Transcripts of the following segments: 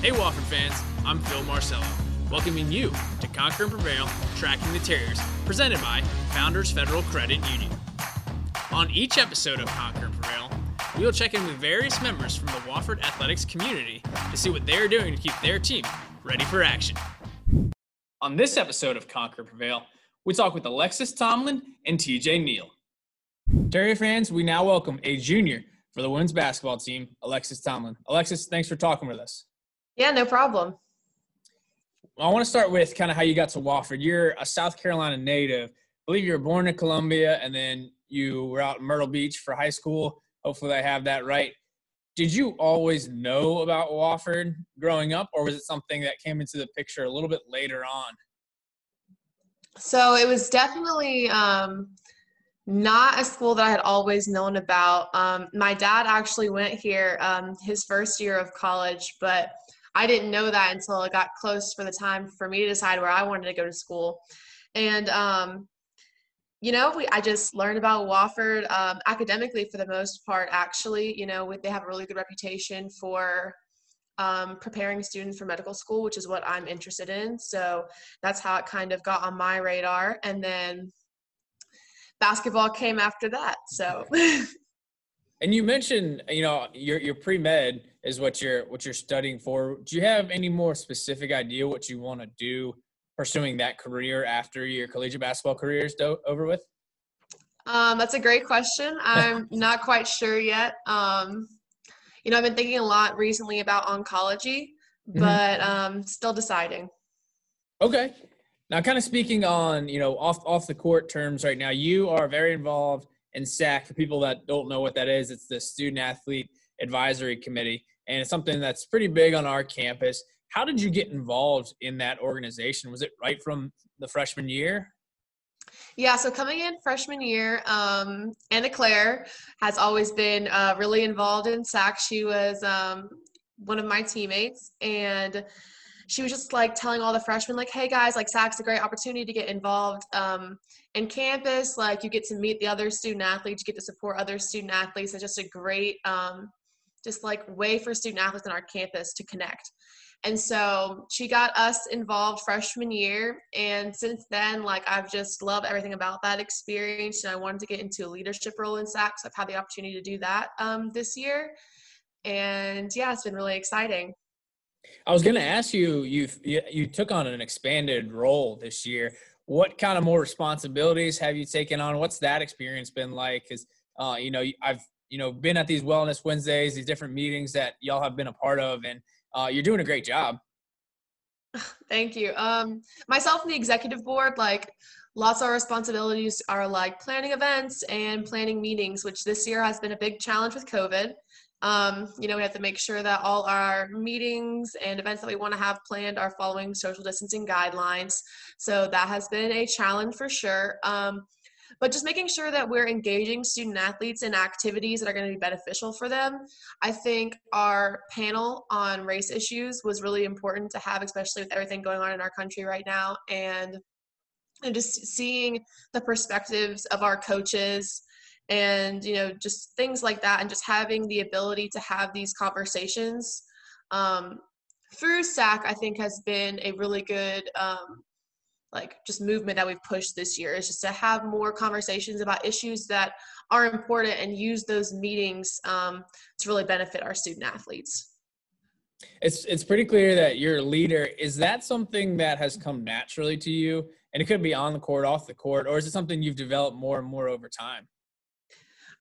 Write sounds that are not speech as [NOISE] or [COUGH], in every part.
Hey, Wofford fans, I'm Phil Marcello, welcoming you to Conquer and Prevail Tracking the Terriers, presented by Founders Federal Credit Union. On each episode of Conquer and Prevail, we will check in with various members from the Wofford athletics community to see what they're doing to keep their team ready for action. On this episode of Conquer and Prevail, we talk with Alexis Tomlin and TJ Neal. Terrier fans, we now welcome a junior for the women's basketball team, Alexis Tomlin. Alexis, thanks for talking with us. Yeah, no problem. I want to start with kind of how you got to Wofford. You're a South Carolina native. I believe you were born in Columbia and then you were out in Myrtle Beach for high school. Hopefully, I have that right. Did you always know about Wofford growing up, or was it something that came into the picture a little bit later on? So it was definitely um, not a school that I had always known about. Um, my dad actually went here um, his first year of college, but I didn't know that until it got close for the time for me to decide where I wanted to go to school. And um, you know, we I just learned about Wofford um, academically for the most part. Actually, you know, they have a really good reputation for um, preparing students for medical school, which is what I'm interested in. So that's how it kind of got on my radar. And then basketball came after that. So. [LAUGHS] And you mentioned, you know, your your pre med is what you're what you're studying for. Do you have any more specific idea what you want to do pursuing that career after your collegiate basketball career is do- over with? Um, that's a great question. I'm [LAUGHS] not quite sure yet. Um, you know, I've been thinking a lot recently about oncology, mm-hmm. but um, still deciding. Okay. Now, kind of speaking on you know off off the court terms right now, you are very involved and SAC, for people that don't know what that is, it's the Student Athlete Advisory Committee, and it's something that's pretty big on our campus. How did you get involved in that organization? Was it right from the freshman year? Yeah, so coming in freshman year, um, Anna Claire has always been uh, really involved in SAC. She was um, one of my teammates, and she was just like telling all the freshmen like hey guys like sac's a great opportunity to get involved um, in campus. Like you get to meet the other student athletes you get to support other student athletes. It's just a great um, just like way for student athletes on our campus to connect. And so she got us involved freshman year and since then like i've just loved everything about that experience and i wanted to get into a leadership role in sac so i've had the opportunity to do that um, this year. And yeah it's been really exciting I was going to ask you, you you took on an expanded role this year. What kind of more responsibilities have you taken on? What's that experience been like? Because uh, you know, I've you know been at these Wellness Wednesdays, these different meetings that y'all have been a part of, and uh, you're doing a great job. Thank you. Um, myself and the executive board, like lots of our responsibilities are like planning events and planning meetings, which this year has been a big challenge with COVID. Um, you know, we have to make sure that all our meetings and events that we want to have planned are following social distancing guidelines. So that has been a challenge for sure. Um, but just making sure that we're engaging student athletes in activities that are going to be beneficial for them. I think our panel on race issues was really important to have, especially with everything going on in our country right now. And and just seeing the perspectives of our coaches and you know just things like that and just having the ability to have these conversations um, through sac i think has been a really good um, like just movement that we've pushed this year is just to have more conversations about issues that are important and use those meetings um, to really benefit our student athletes. It's it's pretty clear that you're a leader is that something that has come naturally to you? And it could be on the court off the court or is it something you've developed more and more over time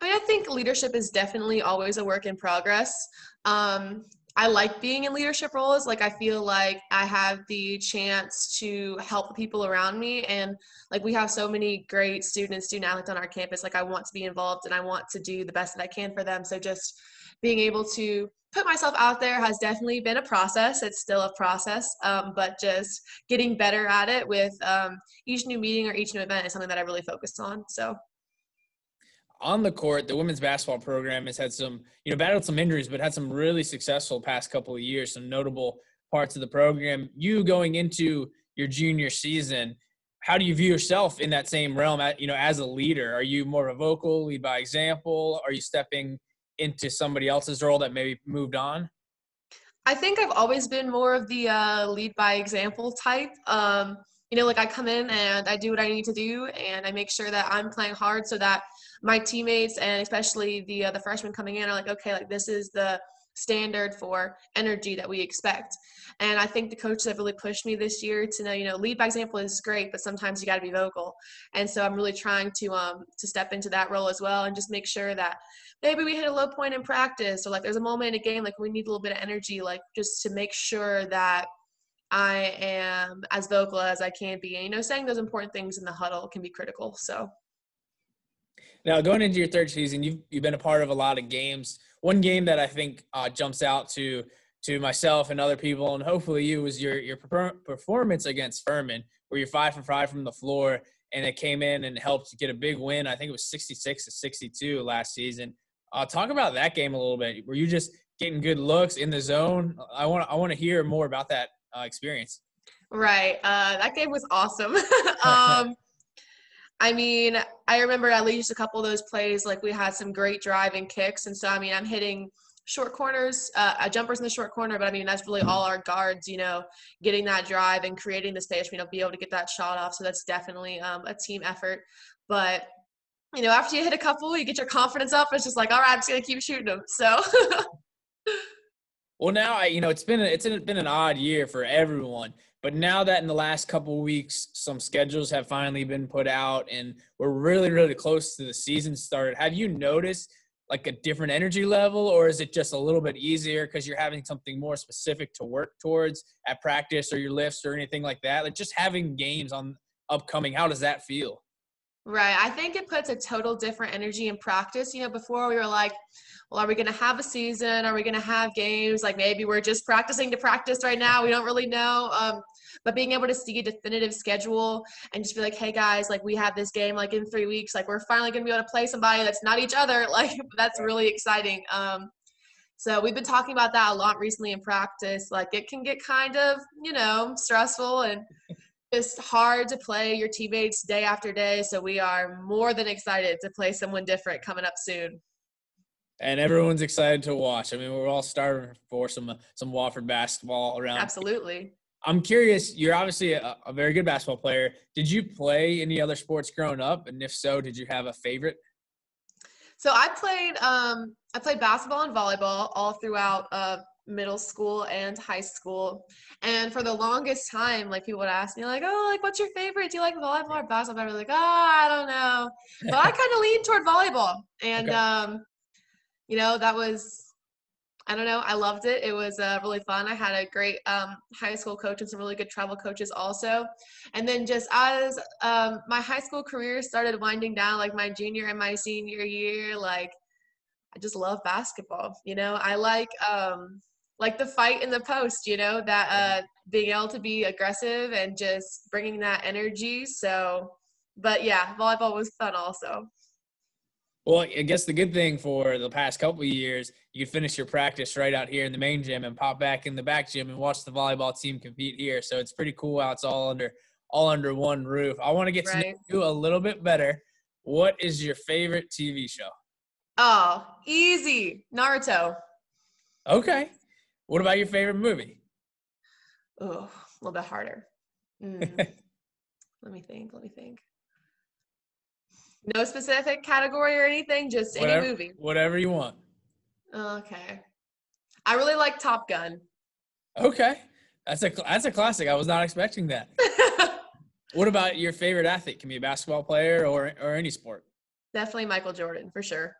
I I think leadership is definitely always a work in progress. Um, I like being in leadership roles. Like I feel like I have the chance to help the people around me, and like we have so many great students, and student athletes on our campus. Like I want to be involved, and I want to do the best that I can for them. So just being able to put myself out there has definitely been a process. It's still a process, um, but just getting better at it with um, each new meeting or each new event is something that I really focus on. So on the court, the women's basketball program has had some, you know, battled some injuries, but had some really successful past couple of years, some notable parts of the program. You going into your junior season, how do you view yourself in that same realm, you know, as a leader? Are you more of a vocal, lead by example? Are you stepping into somebody else's role that maybe moved on? I think I've always been more of the uh, lead by example type. Um, you know, like I come in and I do what I need to do, and I make sure that I'm playing hard so that my teammates and especially the uh, the freshmen coming in are like, okay, like this is the standard for energy that we expect. And I think the coaches have really pushed me this year to know, you know, lead by example is great, but sometimes you got to be vocal. And so I'm really trying to um to step into that role as well and just make sure that maybe we hit a low point in practice or like there's a moment in a game like we need a little bit of energy, like just to make sure that I am as vocal as I can be. And you know, saying those important things in the huddle can be critical. So now going into your third season, you've you've been a part of a lot of games. One game that I think uh, jumps out to to myself and other people, and hopefully you, was your your performance against Furman, where you're five for five from the floor, and it came in and helped get a big win. I think it was 66 to 62 last season. Uh, talk about that game a little bit. Were you just getting good looks in the zone? I want I want to hear more about that uh, experience. Right. Uh, that game was awesome. [LAUGHS] [LAUGHS] um, I mean, I remember at least a couple of those plays. Like we had some great driving kicks, and so I mean, I'm hitting short corners, uh, jumpers in the short corner, but I mean that's really all our guards, you know, getting that drive and creating the space, you know, be able to get that shot off. So that's definitely um, a team effort. But you know, after you hit a couple, you get your confidence up. It's just like, all right, I'm just gonna keep shooting them. So. [LAUGHS] well, now I, you know, it's been it's been an odd year for everyone. But now that in the last couple weeks, some schedules have finally been put out and we're really, really close to the season started, have you noticed like a different energy level or is it just a little bit easier because you're having something more specific to work towards at practice or your lifts or anything like that? Like just having games on upcoming, how does that feel? Right. I think it puts a total different energy in practice. You know, before we were like, well, are we going to have a season? Are we going to have games? Like maybe we're just practicing to practice right now. We don't really know. Um, but being able to see a definitive schedule and just be like, hey guys, like we have this game like in three weeks. Like we're finally going to be able to play somebody that's not each other. [LAUGHS] Like that's really exciting. Um, so we've been talking about that a lot recently in practice. Like it can get kind of, you know, stressful and just hard to play your teammates day after day. So we are more than excited to play someone different coming up soon. And everyone's excited to watch. I mean, we're all starving for some some Wofford basketball around. Absolutely. I'm curious. You're obviously a, a very good basketball player. Did you play any other sports growing up? And if so, did you have a favorite? So I played um, I played basketball and volleyball all throughout uh, middle school and high school. And for the longest time, like people would ask me, like, oh, like what's your favorite? Do you like volleyball or basketball? I was like, oh, I don't know. But I kind of lean toward volleyball. And okay. um, you know, that was I don't know. I loved it. It was uh, really fun. I had a great um, high school coach and some really good travel coaches also. And then just as um, my high school career started winding down, like my junior and my senior year, like I just love basketball. You know, I like um, like the fight in the post, you know, that uh, being able to be aggressive and just bringing that energy. So, but yeah, volleyball was fun also. Well, I guess the good thing for the past couple of years, you could finish your practice right out here in the main gym and pop back in the back gym and watch the volleyball team compete here. So it's pretty cool how it's all under all under one roof. I want to get right. to know you a little bit better. What is your favorite TV show? Oh, easy. Naruto. Okay. What about your favorite movie? Oh, a little bit harder. Mm. [LAUGHS] let me think. Let me think. No specific category or anything, just whatever, any movie. Whatever you want. Okay. I really like Top Gun. Okay. That's a that's a classic. I was not expecting that. [LAUGHS] what about your favorite athlete? Can be a basketball player or or any sport. Definitely Michael Jordan for sure.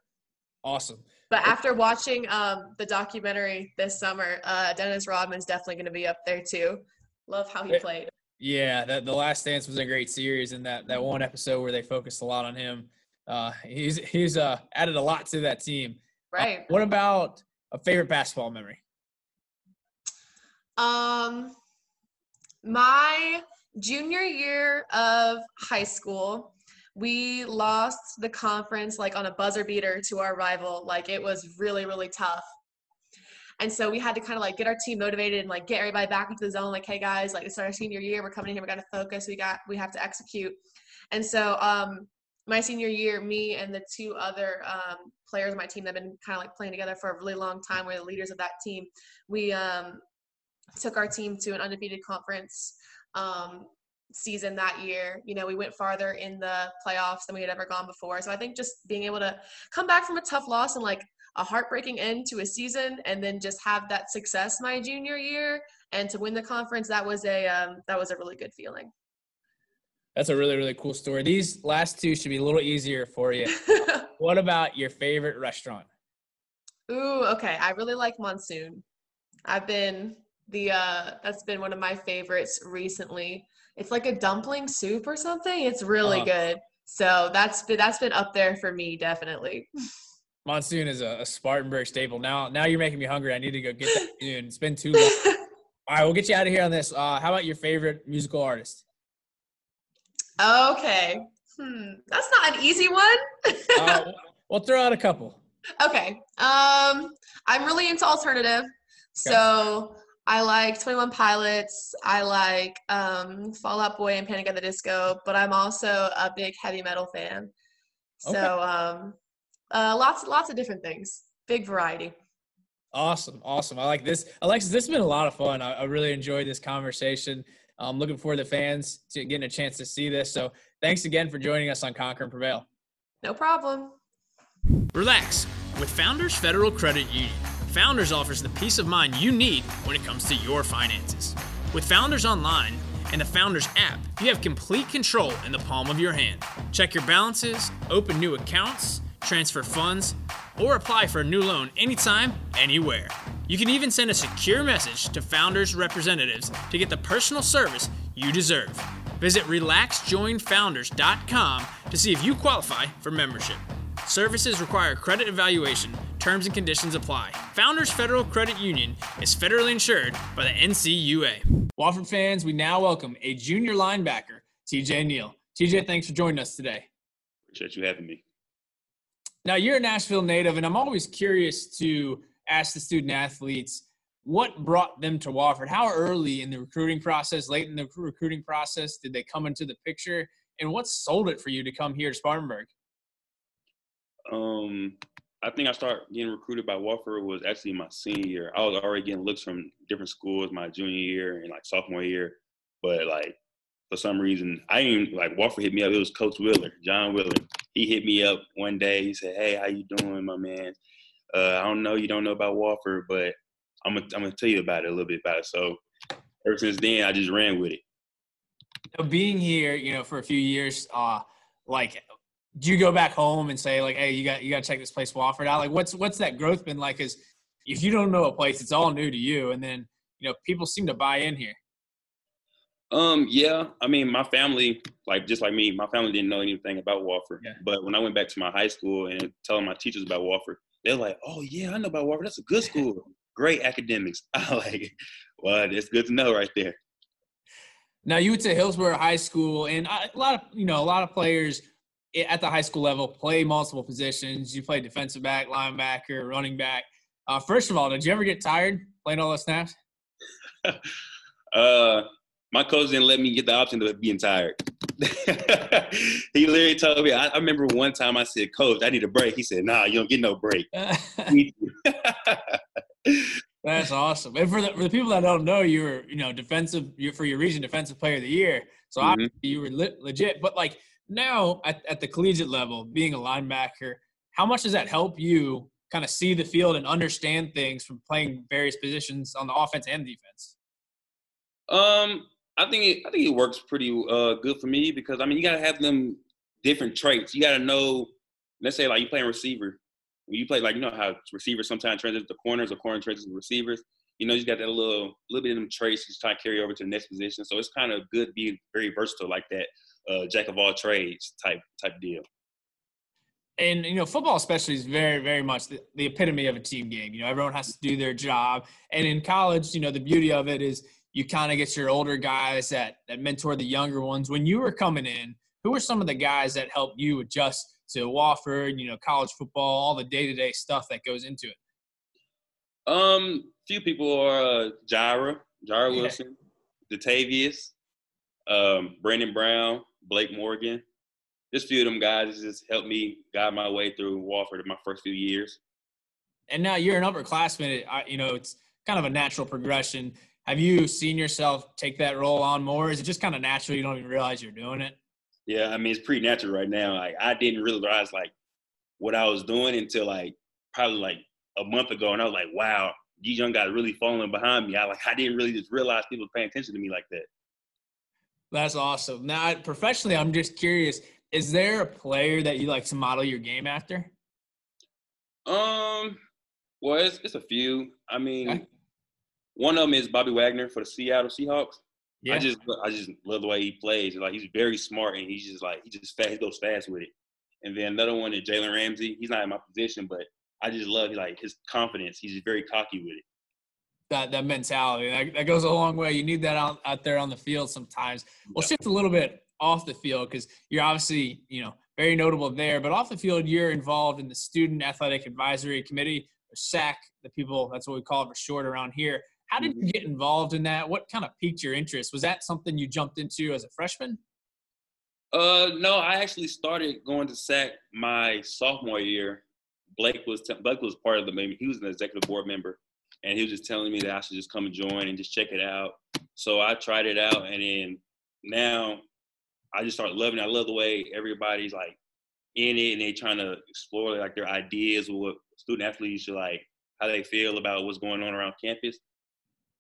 Awesome. But after watching um, the documentary this summer, uh, Dennis Rodman's definitely going to be up there too. Love how he played. Yeah, that the Last Dance was a great series, and that that one episode where they focused a lot on him. Uh, he's he's uh, added a lot to that team. Uh, right. What about a favorite basketball memory? Um, my junior year of high school, we lost the conference like on a buzzer beater to our rival. Like it was really really tough. And so we had to kind of like get our team motivated and like get everybody back into the zone. Like, hey guys, like it's our senior year. We're coming in here. We got to focus. We got we have to execute. And so um, my senior year, me and the two other um, players on my team that have been kind of like playing together for a really long time, we're the leaders of that team. We um, took our team to an undefeated conference um, season that year. You know, we went farther in the playoffs than we had ever gone before. So I think just being able to come back from a tough loss and like a heartbreaking end to a season and then just have that success my junior year and to win the conference that was a um, that was a really good feeling. That's a really really cool story. These last two should be a little easier for you. [LAUGHS] What about your favorite restaurant? Ooh okay. I really like monsoon. I've been the uh that's been one of my favorites recently it's like a dumpling soup or something it's really uh, good so that's been that's been up there for me definitely [LAUGHS] Monsoon is a, a, Spartanburg staple. Now, now you're making me hungry. I need to go get that [LAUGHS] soon. It's been too long. All right, we'll get you out of here on this. Uh, how about your favorite musical artist? Okay, hmm, that's not an easy one. uh, [LAUGHS] we'll throw out a couple. Okay, um, I'm really into alternative, okay. so I like Twenty One Pilots. I like um, Fall Out Boy and Panic at the Disco, but I'm also a big heavy metal fan. So okay. um, uh, lots, lots of different things. Big variety. Awesome, awesome. I like this, Alexis. This has been a lot of fun. I, I really enjoyed this conversation. I'm looking forward to the fans to getting a chance to see this. So, thanks again for joining us on Conquer and Prevail. No problem. Relax with Founders Federal Credit Union. Founders offers the peace of mind you need when it comes to your finances. With Founders Online and the Founders app, you have complete control in the palm of your hand. Check your balances, open new accounts transfer funds, or apply for a new loan anytime, anywhere. You can even send a secure message to Founders representatives to get the personal service you deserve. Visit relaxjoinfounders.com to see if you qualify for membership. Services require credit evaluation. Terms and conditions apply. Founders Federal Credit Union is federally insured by the NCUA. Wofford fans, we now welcome a junior linebacker, TJ Neal. TJ, thanks for joining us today. Appreciate you having me. Now, you're a Nashville native, and I'm always curious to ask the student athletes what brought them to Wofford. How early in the recruiting process, late in the recruiting process, did they come into the picture? And what sold it for you to come here to Spartanburg? Um, I think I started getting recruited by Wofford was actually my senior year. I was already getting looks from different schools my junior year and like sophomore year, but like for some reason I didn't like Wofford hit me up. It was Coach Willer, John Willer he hit me up one day. He said, "Hey, how you doing, my man? Uh, I don't know you don't know about Wofford, but I'm gonna I'm gonna tell you about it a little bit about it." So ever since then, I just ran with it. So being here, you know, for a few years, uh, like, do you go back home and say like, "Hey, you got you got to check this place Wofford out"? Like, what's what's that growth been like? Is if you don't know a place, it's all new to you, and then you know people seem to buy in here. Um, yeah, I mean, my family, like just like me, my family didn't know anything about Wofford. Yeah. But when I went back to my high school and telling my teachers about Wofford, they're like, "Oh yeah, I know about Wofford. That's a good school. Great academics." [LAUGHS] I like, it. well, it's good to know right there. Now you went to Hillsboro High School, and a lot of you know a lot of players at the high school level play multiple positions. You play defensive back, linebacker, running back. Uh, first of all, did you ever get tired playing all those snaps? [LAUGHS] uh, my coach didn't let me get the option of being tired. [LAUGHS] he literally told me. I, I, remember one time I said, "Coach, I need a break." He said, "Nah, you don't get no break." [LAUGHS] That's awesome. And for the, for the people that don't know, you were you know defensive you for your region defensive player of the year. So mm-hmm. obviously you were le- legit. But like now at, at the collegiate level, being a linebacker, how much does that help you kind of see the field and understand things from playing various positions on the offense and defense? Um, I think it, I think it works pretty uh, good for me because I mean you gotta have them different traits. You gotta know, let's say like you playing receiver. When you play like you know how receivers sometimes transition to corners or corner transition to receivers. You know, you got that little little bit of them traits just try to carry over to the next position. So it's kind of good being very versatile like that, uh, jack of all trades type type deal. And you know, football especially is very, very much the, the epitome of a team game. You know, everyone has to do their job. And in college, you know, the beauty of it is you kind of get your older guys that that mentor the younger ones. When you were coming in, who were some of the guys that helped you adjust to Wofford, you know, college football, all the day to day stuff that goes into it? Um, few people are uh, Jira, Jira yeah. Wilson, Datavius, um, Brandon Brown, Blake Morgan. just few of them guys just helped me guide my way through Wofford in my first few years. And now you're an upperclassman. You know, it's kind of a natural progression. Have you seen yourself take that role on more? Is it just kind of natural? You don't even realize you're doing it. Yeah, I mean it's pretty natural right now. Like I didn't realize like what I was doing until like probably like a month ago, and I was like, wow, these young guys really falling behind me. I like I didn't really just realize people paying attention to me like that. That's awesome. Now, professionally, I'm just curious: is there a player that you like to model your game after? Um, well, it's, it's a few. I mean, okay. one of them is Bobby Wagner for the Seattle Seahawks. Yeah. I just I just love the way he plays. Like he's very smart and he's just like he just fast, he goes fast with it. And then another one is Jalen Ramsey. He's not in my position, but I just love like his confidence. He's very cocky with it. That that mentality that, that goes a long way. You need that out, out there on the field sometimes. We'll shift a little bit off the field because you're obviously you know very notable there, but off the field you're involved in the Student Athletic Advisory Committee, or SAC. The people that's what we call it for short around here. How did you mm-hmm. get involved in that? What kind of piqued your interest? Was that something you jumped into as a freshman? Uh, no, I actually started going to SAC my sophomore year. Blake was t- Blake was part of the maybe he was an executive board member, and he was just telling me that I should just come and join and just check it out. So I tried it out, and then now I just started loving it. I love the way everybody's like in it, and they trying to explore like their ideas, what student athletes should like, how they feel about what's going on around campus.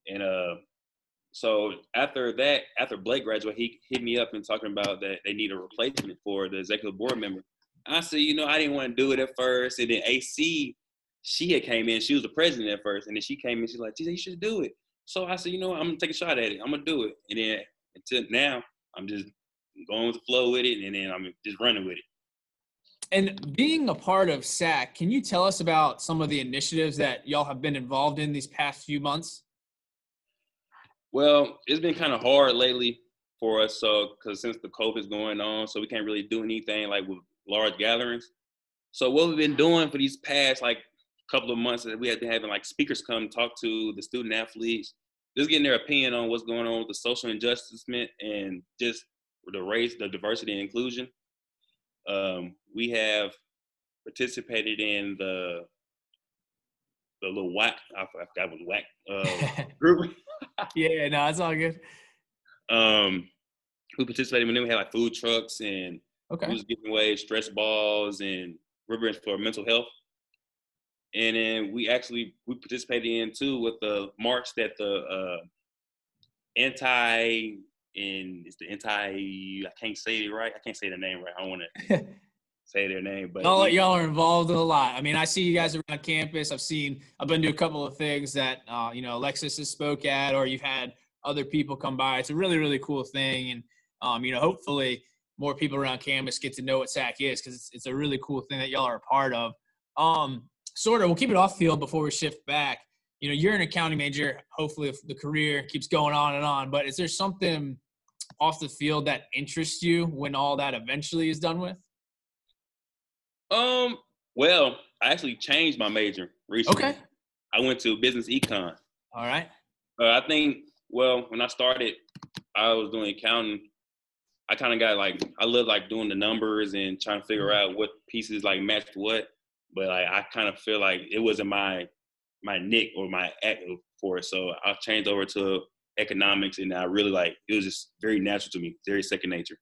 And uh, so after that, after Blake graduated, he hit me up and talking about that they need a replacement for the executive board member. I said, you know, I didn't want to do it at first. And then AC, she had came in, she was the president at first. And then she came in, she's like, you should do it. So I said, you know what, I'm gonna take a shot at it. I'm gonna do it. And then until now, I'm just going with the flow with it and then I'm just running with it. And being a part of SAC, can you tell us about some of the initiatives that y'all have been involved in these past few months? Well, it's been kind of hard lately for us, so because since the COVID is going on, so we can't really do anything like with large gatherings. So what we've been doing for these past like couple of months that we had been having like speakers come talk to the student athletes, just getting their opinion on what's going on with the social injustice and just the race, the diversity and inclusion. Um, we have participated in the the little whack. I forgot was whack uh, [LAUGHS] group. yeah, no, it's all good. Um, we participated when then we had like food trucks and okay. we was giving away stress balls and ribbons for mental health. And then we actually we participated in too with the march that the uh, anti and it's the anti I can't say it right. I can't say the name right. I don't want to [LAUGHS] say their name, but y'all, y'all are involved in a lot. I mean, I see you guys around campus. I've seen, I've been to a couple of things that uh, you know Alexis has spoke at, or you've had other people come by. It's a really, really cool thing, and um, you know, hopefully more people around campus get to know what SAC is because it's, it's a really cool thing that y'all are a part of. Um, sort of, we'll keep it off field before we shift back. You know, you're an accounting major. Hopefully, if the career keeps going on and on. But is there something off the field that interests you when all that eventually is done with? Um, well, I actually changed my major recently. Okay. I went to business econ. All right. Uh, I think, well, when I started, I was doing accounting. I kind of got like, I love like doing the numbers and trying to figure mm-hmm. out what pieces like matched what. But like, I kind of feel like it wasn't my my nick or my act for it. So I changed over to economics, and I really like it was just very natural to me, very second nature.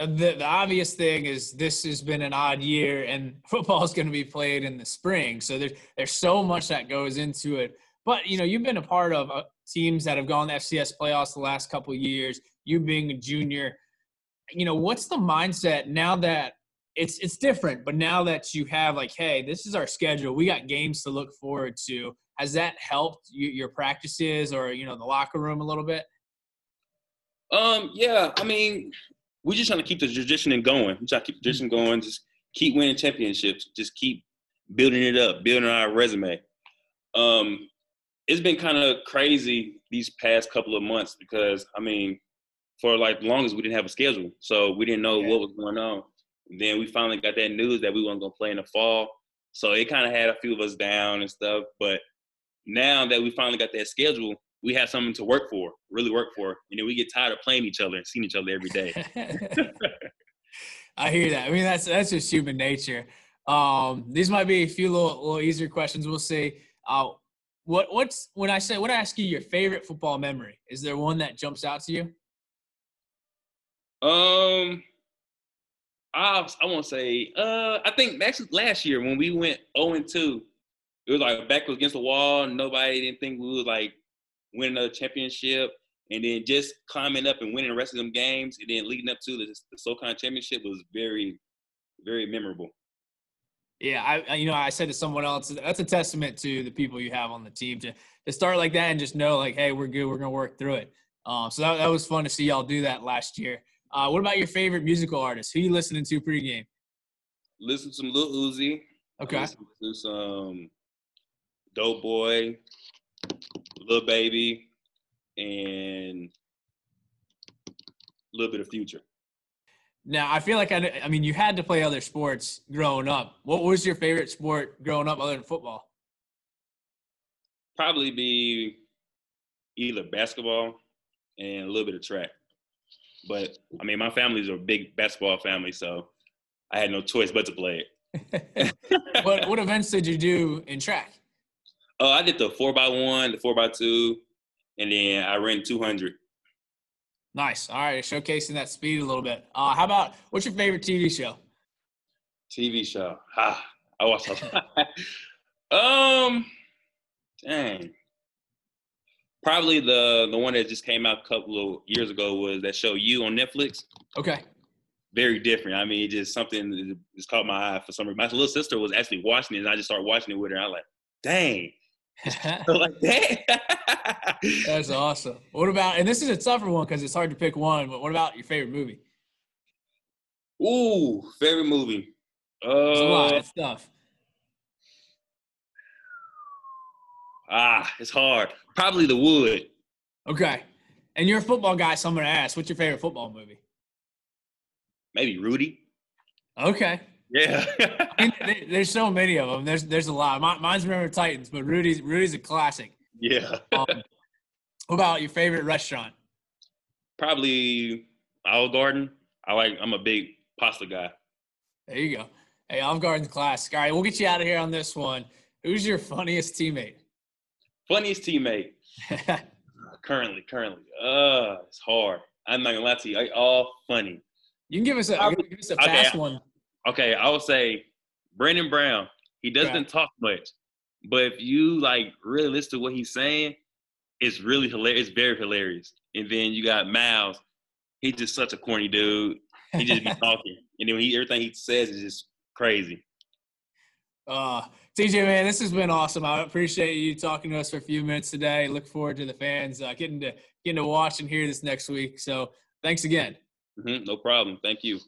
Uh, the, the obvious thing is this has been an odd year and [LAUGHS] football is going to be played in the spring so there's there's so much that goes into it but you know you've been a part of uh, teams that have gone to fcs playoffs the last couple years you being a junior you know what's the mindset now that it's it's different but now that you have like hey this is our schedule we got games to look forward to has that helped you, your practices or you know the locker room a little bit um yeah i mean we're just trying to keep the tradition going. We try to keep the tradition going. Just keep winning championships. Just keep building it up, building our resume. Um, it's been kind of crazy these past couple of months because I mean, for like the longest we didn't have a schedule, so we didn't know yeah. what was going on. And then we finally got that news that we weren't gonna play in the fall, so it kind of had a few of us down and stuff. But now that we finally got that schedule, we have something to work for, really work for. You know, we get tired of playing each other and seeing each other every day. [LAUGHS] I hear that. I mean, that's that's just human nature. Um, these might be a few little little easier questions. We'll see. Uh, what what's when I say when I ask you your favorite football memory? Is there one that jumps out to you? Um, I I won't say. Uh, I think actually last year when we went zero oh and two, it was like back against the wall. Nobody didn't think we would like win another championship, and then just climbing up and winning the rest of them games, and then leading up to the, the SoCon championship was very, very memorable. Yeah, I you know I said to someone else that's a testament to the people you have on the team to to start like that and just know like hey we're good we're gonna work through it. Um, so that, that was fun to see y'all do that last year. Uh, what about your favorite musical artist? Who you listening to pregame? Listen to some Lil Uzi. Okay. Listen to some Dope Boy, Lil Baby, and a little bit of Future. Now, I feel like I, I mean, you had to play other sports growing up. What was your favorite sport growing up other than football? Probably be either basketball and a little bit of track. But I mean, my family's a big basketball family, so I had no choice but to play it. [LAUGHS] what what events did you do in track? Oh, I did the four by one, the four by two, and then I ran two hundred. Nice. All right, showcasing that speed a little bit. Uh, how about what's your favorite TV show? TV show. Ah, I watch a lot. [LAUGHS] um, dang. Probably the the one that just came out a couple of years ago was that show You on Netflix. Okay. Very different. I mean, just something that just caught my eye for some reason. My little sister was actually watching it, and I just started watching it with her. I was like, dang. [LAUGHS] like [LAUGHS] that. That's awesome. What about? And this is a tougher one because it's hard to pick one. But what about your favorite movie? Ooh, favorite movie. Uh, it's a lot. It's tough. Ah, it's hard. Probably The Wood. Okay. And you're a football guy, so I'm going to ask, what's your favorite football movie? Maybe Rudy. Okay. Yeah. [LAUGHS] I mean, there's so many of them. There's there's a lot. mine's Remember Titans, but Rudy's Rudy's a classic. Yeah. um, what about your favorite restaurant? Probably Olive Garden. I like. I'm a big pasta guy. There you go. Hey, Olive Garden's classic. All right, we'll get you out of here on this one. Who's your funniest teammate? Funniest teammate. [LAUGHS] currently, currently. Uh, it's hard. I'm not gonna lie to you. All funny. You can give us a, give us a past okay, one. Okay, I would say Brandon Brown. He doesn't talk much, but if you like really listen to what he's saying, it's really hilarious. It's very hilarious. And then you got Miles. He's just such a corny dude. He just be [LAUGHS] talking, and then he everything he says is just crazy. Uh, TJ, man, this has been awesome. I appreciate you talking to us for a few minutes today. Look forward to the fans uh, getting to getting to watch and hear this next week. So, thanks again. Mm-hmm, no problem. Thank you.